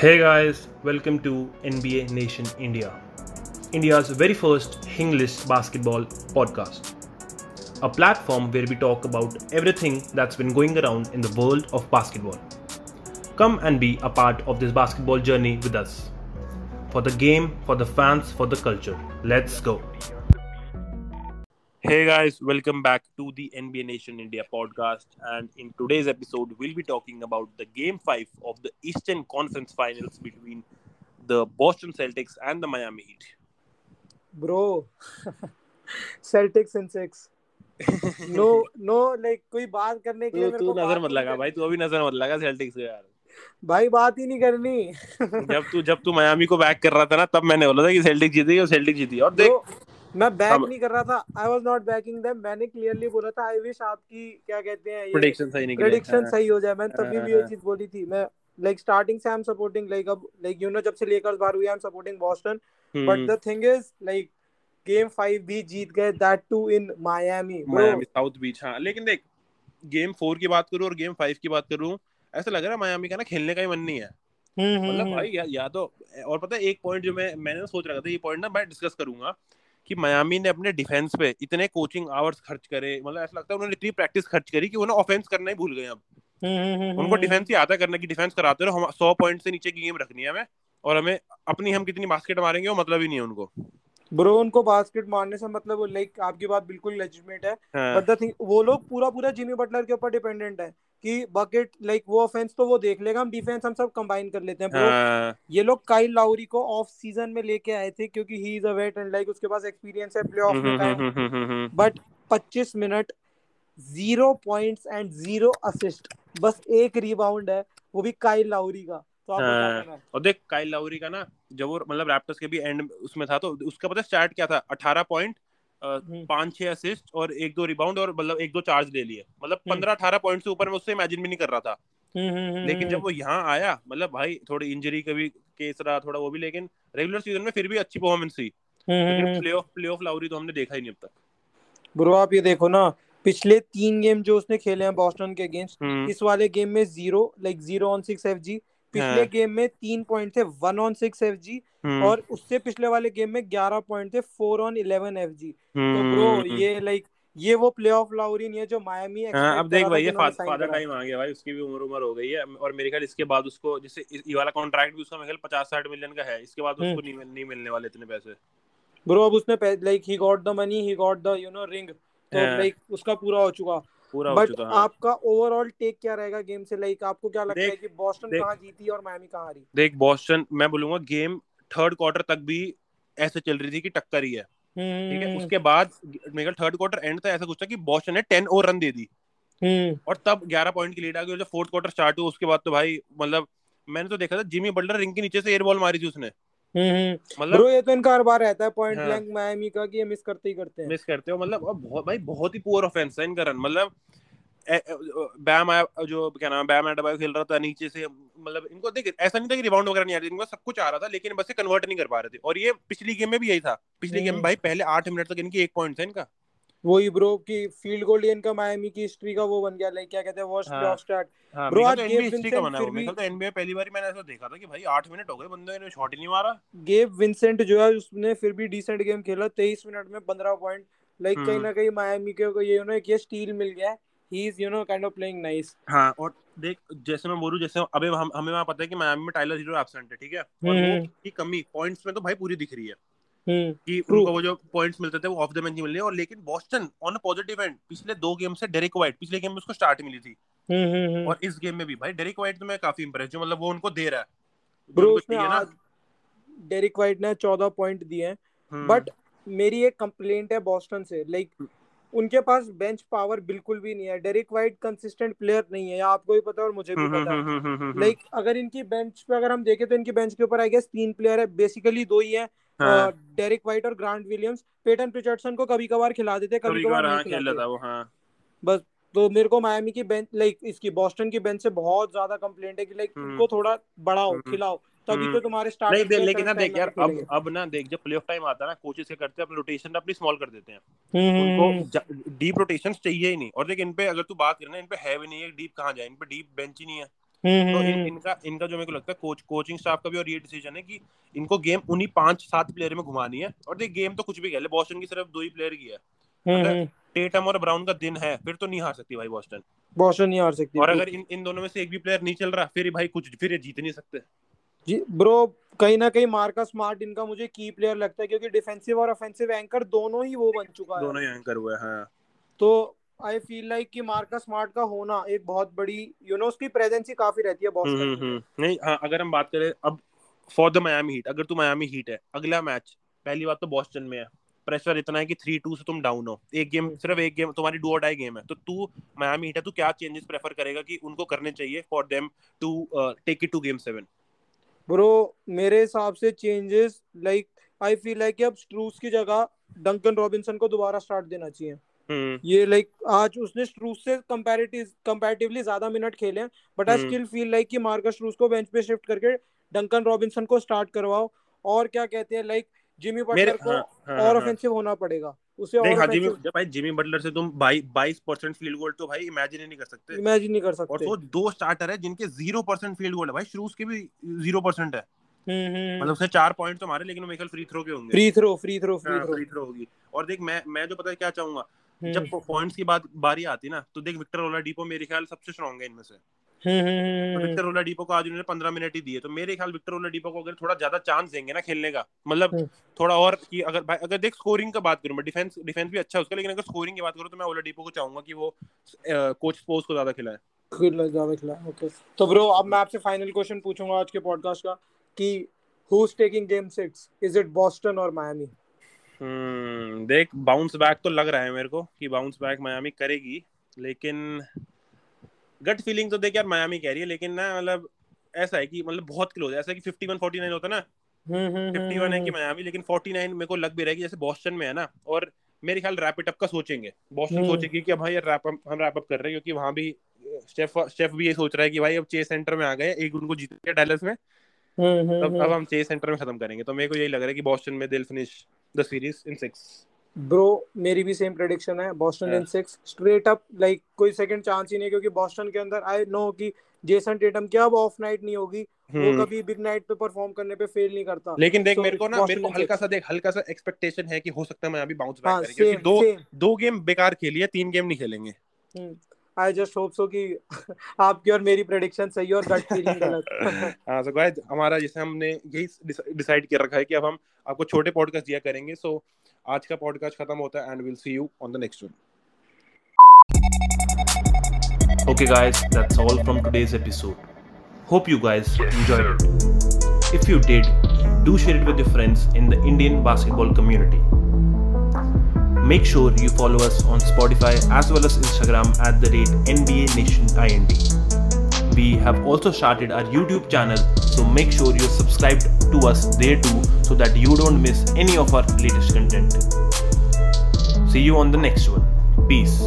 Hey guys, welcome to NBA Nation India, India's very first English basketball podcast. A platform where we talk about everything that's been going around in the world of basketball. Come and be a part of this basketball journey with us. For the game, for the fans, for the culture. Let's go. Hey guys, welcome back to the NBA Nation India podcast. And in today's episode, we'll be talking about the game five of the Eastern Conference Finals between the Boston Celtics and the Miami Heat. Bro, Celtics in six. No, no, like कोई बात करने के लिए तू मेरे तू को नजर बात मत नहीं लगा करनी। भाई तू अभी नजर मत लगा सेल्टिक्स को यार भाई बात ही नहीं करनी जब तू जब तू मियामी को बैक कर रहा था ना तब मैंने बोला था कि सेल्टिक जीतेगी और सेल्टिक जीती और देख Bro, मैं बैक नहीं कर रहा था। I was not backing them मैंने क्लियरली बोला था आई विश आपकी क्या कहते हैं प्रेडिक्शन सही निकले। प्रेडिक्शन हाँ। सही हो जाए। मैंने तभी भी ये हाँ। चीज़ बोली थी। मैं लाइक स्टार्टिंग से आई एम सपोर्टिंग लाइक अब लाइक यू नो जब से लेकर्स बाहर हुई I am supporting Boston but hmm, the thing is like game 5 भी जीत गए that too in Miami Miami South Beach हाँ। लेकिन देख गेम फोर की बात करूँ और गेम फाइव की बात करूँ ऐसा लग रहा है मियामी का ना खेलने का ही मन नहीं है। मतलब भाई या, या तो और पता है एक पॉइंट जो मैं मैंने सोच रखा था ये पॉइंट ना मैं डिस्कस करूँगा। कि मियामी ने अपने डिफेंस पे इतने कोचिंग आवर्स खर्च करे मतलब ऐसा लगता है उन्होंने इतनी प्रैक्टिस खर्च करी कि वो ना ऑफेंस करना ही भूल गए अब। हम्म, उनको डिफेंस ही आता करने की डिफेंस कराते रहो हम सौ पॉइंट से नीचे की गेम रखनी है हमें और हमें अपनी हम कितनी बास्केट मारेंगे वो मतलब ही नहीं है उनको। ब्रो उनको बास्केट मारने से मतलब लाइक आपकी बात बिल्कुल लेजिटमेट हाँ, बट द थिंग वो लोग पूरा पूरा जिमी बटलर के ऊपर डिपेंडेंट है। कि बकेट लाइक वो ऑफेंस तो वो देख लेगा हम डिफेंस हम सब कंबाइन कर लेते हैं हाँ, ये लोग काइल लाउरी को ऑफ़ सीज़न में लेके आए थे क्योंकि he is a vet and like उसके पास एक्सपीरियंस है प्लेऑफ हम्म, में का but 25 minute zero points and zero assist बस एक रिबाउंड है वो भी काइल लाउरी का. तो हाँ। और देख काइल लाउरी का ना जब वो मतलब रैप्टर्स के भी एंड उसमें था तो उसका पता स्टार्ट क्या था? 18 पॉइंट पाँच छह असिस्ट और एक दो रिबाउंड और मतलब एक दो चार्ज ले लिए मतलब हम्म। पंद्रह अठारह पॉइंट से ऊपर मैं उससे इमेजिन भी नहीं कर रहा था हम्म, हम्म, हम्म, लेकिन जब हम्म। वो यहाँ आया मतलब भाई थोड़ी इंजरी का भी केस रहा थोड़ा वो भी लेकिन रेगुलर सीज़न में फिर भी अच्छी परफॉर्मेंस थी hmm, hmm, hmm. Playoff playoff Lowry तो हमने देखा ही नहीं अब तक ब्रो आप ये देखो ना पिछले तीन गेम जो उसने खेले हैं बॉस्टन के अगेंस्ट हम्म, इस वाले गेम में zero like zero on six F G पिछले हाँ। गेम में तीन पॉइंट थे one on six F G hmm, और उससे पिछले वाले गेम में ग्यारह पॉइंट थे four on eleven F G तो हम्म, ब्रो ये लाइक ये वो प्ले ऑफ़ लाउरी नहीं है जो मायामी हाँ अब देख भाई ये फादर टाइम आ गया भाई उसकी भी उम्र उम्र हो गई है। और मेरे ख्याल इसके बाद उसको जैसे ये वाला कॉन्ट्रैक्ट भी उसका मेरे ख्याल पचास साठ मिलियन का है इसके बाद हम्म। उसको नहीं मिल- नहीं मिलने वाले इतने पैसे। ब्रो अब उसने like he got the money he got the you know ring तो हाँ। लाइक उसका पूरा हो चुका। पूरा हो बट चुका हाँ। आपका ओवरऑल टेक क्या रहेगा गेम से? लाइक आपको क्या लगता है कि बॉस्टन कहाँ जीती और मायामी कहाँ हारी? देख बॉस्टन मैं बोलूँगा गेम थर्ड क्वार्टर तक भी ऐसे चल रही थी कि टक्कर ही है। ठीक है? उसके बाद मेरे थर्ड क्वार्टर एंड था ऐसा कुछ था कि बॉस्टन ने टेन और रन दे दी। हम्म। और तब 11 पॉइंट की लीड आ गई जब फोर्थ क्वार्टर स्टार्ट हुआ उसके बाद तो भाई मतलब मैंने तो देखा था जिमी बल्डर रिंग के नीचे से एयर बॉल मारी थी उसने। हम्म मतलब ब्रो ये तो इनका हर बार रहता है पॉइंट हाँ। ब्लैंक मायामी का कि ये मिस करते ही करते हैं। मिस करते हो मतलब बहुत भाई बहुत ही पुअर ऑफेंस है इनका रन मतलब बैम आया जो क्या नाम बैम एडबायो खेल रहा था नीचे से मतलब इनको देख ऐसा नहीं था कि रिबाउंड वगैरह नहीं आ रही इनको सब कुछ आ रहा था लेकिन बस कन्वर्ट नहीं कर पा रहे थे। और ये पिछली गेम में भी यही था। पिछली गेम में हम्म। भाई पहले आठ मिनट तक इनकी एक पॉइंट था इनका। वही ब्रो की फ़ील्ड गोल इनका मायामी की हिस्ट्री का वो बन गया लाइक क्या कहते हैं वर्स्ट। प्लेऑफ स्टार्ट Bro, आज ख्याल तो हिस्ट्री का बना है वो मेरे तो NBA पहली बार मैंने ऐसा देखा था कि भाई आठ मिनट हो गए बंदे ने शॉट ही नहीं मारा। गेब विंसेंट जो है उसने फिर भी डिसेंट गेम खेला 23 मिनट में 15 पॉइंट लाइक कहीं हम्म। ना कहीं मायामी के को ये यू नो एक ये स्टील मिल गया he. Is you know kind of playing nice हाँ और देख जैसे मैं बोलूँ जैसे अभी हम हमें वहाँ पता है कि मियामी में टाइलर हीरो एब्सेंट है ठीक है? और वो हम्म। की कमी पॉइंट्स में तो भाई पूरी दिख रही है। कि उनको वो जो पॉइंट्स मिलते थे वो ऑफ़ द बेंच नहीं मिल और लेकिन Boston on a positive and पिछले दो गेम से डेरिक वाइट पिछले गेम में उसको स्टार्ट मिली थी। हम्म हम्म और इस गेम में भी भाई डेरिक वाइट तो मैं काफ़ी इंप्रेस जो मतलब वो उनको दे रहा है। ब्रो उसने आज डेरिक वाइट ने 14 पॉइंट दिए हैं। हम्म, बट मेरी एक कंप्लेंट है बॉस्टन से लाइक उनके पास बेंच पावर बिल्कुल भी नहीं है। डेरिक वाइट कंसिस्टेंट प्लेयर नहीं है ये आपको भी पता है और मुझे भी हम्म, पता है हम्म, हम्म, हम्म, हम्म, लाइक अगर इनकी बेंच पे अगर हम देखें तो इनकी बेंच के ऊपर आई गेस तीन प्लेयर है। बेसिकली दो है हाँ, डेरिक वाइट और ग्रांट विलियम्स पेटन प्रिचर्डसन को कभी कभार खिला देते कभी कभी कभार नहीं हाँ खेल लेता वो हाँ। बस तो मेरे को मायामी की बेंच लाइक इसकी बॉस्टन की बेंच से बहुत ज़्यादा कंप्लेंट है कि लाइक हम्म। इनको थोड़ा बढ़ाओ हम्म। खिलाओ तभी हम्म। तो तुम्हारे नहीं स्टार्टिंग दे, लेकिन ना देख यार अब अब ना देख जब प्लेऑफ टाइम आता है ना कोचेस क्या करते हैं अपनी रोटेशन अपनी स्मॉल कर देते हैं। हम्म, उनको डीप रोटेशन चाहिए ही नहीं। और देख इन पे अगर तू बात करना इन पे है भी नहीं है डीप कहाँ जाए? इन पे डीप बेंच ही नहीं है। हम्म तो इन, हम्म इनका इनका जो मेरे को लगता है कोच कोचिंग स्टाफ का भी और ये डिसीज़न है कि इनको गेम उन्हीं पाँच सात प्लेयर में घुमानी है। और देख गेम तो कुछ भी खेले बॉस्टन की सिर्फ़ दो ही प्लेयर की है। हम्म हम्म। टेटम और ब्राउन का दिन है फिर तो नहीं हार सकती भाई बॉस्टन बॉस्टन नहीं हार सकती और अगर इन इन दोनों में से एक भी प्लेयर नहीं चल रहा फिर भाई कुछ फिर ये जीत नहीं सकते। जी ब्रो कहीं ना कहीं मार्का स्मार्ट इनका मुझे की प्लेयर लगता है क्योंकि डिफेंसिव और ऑफेंसिव एंकर दोनों ही वो बन चुका है। दोनों ही एंकर हुए हाँ। तो आई फील लाइक कि मार्का स्मार्ट का होना एक बहुत बड़ी यू you नो know, उसकी प्रेजेंस ही काफ़ी रहती है हम्म बॉस्टन हम्म, में। हम्म। नहीं हाँ अगर हम बात करें अब फॉर द मायामी हीट अगर तू मायामी हीट है अगला मैच पहली बात तो बॉस्टन में है। प्रेशर इतना है कि थ्री टू से तुम डाउन हो। एक गेम हम्म। सिर्फ़ एक गेम तुम्हारी डू और डाई गेम है। तो तू मायामी हीट है तू क्या चेंजेस प्रेफर करेगा कि उनको करने चाहिए for them to take it to game seven bro मेरे हिसाब से changes like I feel like कि अब स्ट्रूस की जगह डंकन रॉबिन्सन को दोबारा स्टार्ट देना चाहिए। हम्म ये लाइक आज उसने स्ट्रूस से कंपैरेटिव कंपैरेटिवली ज़्यादा मिनट खेले हैं but I hmm. Still feel like कि मार्कस स्ट्रूस को बेंच पे शिफ्ट करके डंकन रॉबिन्सन को स्टार्ट करवाओ। और क्या कहते हैं लाइक जिमी बटलर को हाँ हाँ और हाँ। हाँ। होना पड़ेगा। उसे और हाँ जिमी जब भाई जिमी बटलर से तुम बाईस परसेंट फ़ील्ड गोल तो भाई इमेजिन ही नहीं कर सकते। इमेजिन नहीं कर सकते। और वो दो स्टार्टर है जिनके ज़ीरो परसेंट फ़ील्ड गोल है। भाई श्रूज के भी ज़ीरो परसेंट है। हम्म हम्म मतलब उसने चार पॉइंट तो मारे लेकिन वो फ्री थ्रो के होंगे। Free throw free throw free throw free throw होगी। और देख मैं मैं जो पता है क्या चाहूँगा? जब हम्म। पॉइंट्स की बात बारी आती ना तो देख विक्टर ओलाडीपो मेरे ख्याल सबसे स्ट्रॉन्ग है इनमें से। हम्म तो हम्म। विक्टर ओलाडीपो को आज उन्होंने पंद्रह मिनट ही दिए तो मेरे ख्याल विक्टर ओलाडीपो को अगर थोड़ा ज़्यादा चांस देंगे ना खेलने का मतलब हम्म। थोड़ा और कि अगर भाई अगर देख स्कोरिंग का बात करूँ मैं डिफेंस डिफेंस भी अच्छा है उसका लेकिन अगर स्कोरिंग की बात करूँ तो मैं ओलाडीपो को चाहूँगा कि वो कोच स्पोर्ट्स को ज़्यादा खिलाए। खिला ज़्यादा खिला ओके तो ब्रो अब मैं आपसे फाइनल क्वेश्चन पूछूँगा आज के पॉडकास्ट का कि who is taking game 6 is it Boston और मायामी हम्म देख बाउंस बैक तो लग रहा है मेरे को कि बाउंस बैक मायामी करेगी लेकिन गट फीलिंग तो देख यार मायामी कह रही है लेकिन ना मतलब ऐसा है कि मतलब बहुत क्लोज है ऐसा कि 51 49 होता है ना। हम्म हम्म 51 है कि मायामी लेकिन 49 मेरे को लग भी रहा है कि जैसे बॉस्टन में है ना और मेरे ख्याल रैप इट अप का सोचेंगे। Boston hmm. सोचेगी कि अब भाई रैप हम रैप अप कर रहे हैं क्योंकि वहाँ भी स्टेफ स्टेफ भी ये सोच रहा है कि भाई अब चेस सेंटर में आ गए एक उनको जीत गया डैलस में। हम्म हम्म अब हम चेस सेंटर में खत्म करेंगे। तो मेरे को यही लग रहा है कि बॉस्टन में will finish the series in six bro मेरी भी सेम प्रेडिक्शन है Boston in 6 straight up like कोई सेकंड चांस ही नहीं क्योंकि बॉस्टन के अंदर आई नो कि जेसन टेटम क्या अब ऑफ़ नाइट नहीं होगी। वो कभी बिग नाइट पे परफॉर्म करने पे फेल नहीं करता। लेकिन देख So, मेरे को ना मेरे को हल्का सा देख हल्का सा एक्सपेक्टेशन है कि हो सकता है मैं अभी बाउंस बैक हाँ करें क्योंकि सेम दो दो गेम बेकार खेली है तीन गेम नहीं खेलेंगे। आई जस्ट होप सो कि आपकी और मेरी प्रेडिक्शन सही और गट फीलिंग गलत हाँ सो गाइस हमारा जैसे हमने यही डिसाइड कर रखा है कि अब हम आपको छोटे पॉडकास्ट दिया करेंगे सो so, आज का पॉडकास्ट खत्म होता है and will see you on the next one Okay, guys, that's all from today's episode. Hope you guys enjoyed it. If you did, do share it with your friends in the Indian basketball community. Make sure you follow us on Spotify as well as Instagram at the rate NBA Nation IND. We have also started our YouTube channel, so make sure you're subscribed to us there too so that you don't miss any of our latest content. See you on the next one. Peace.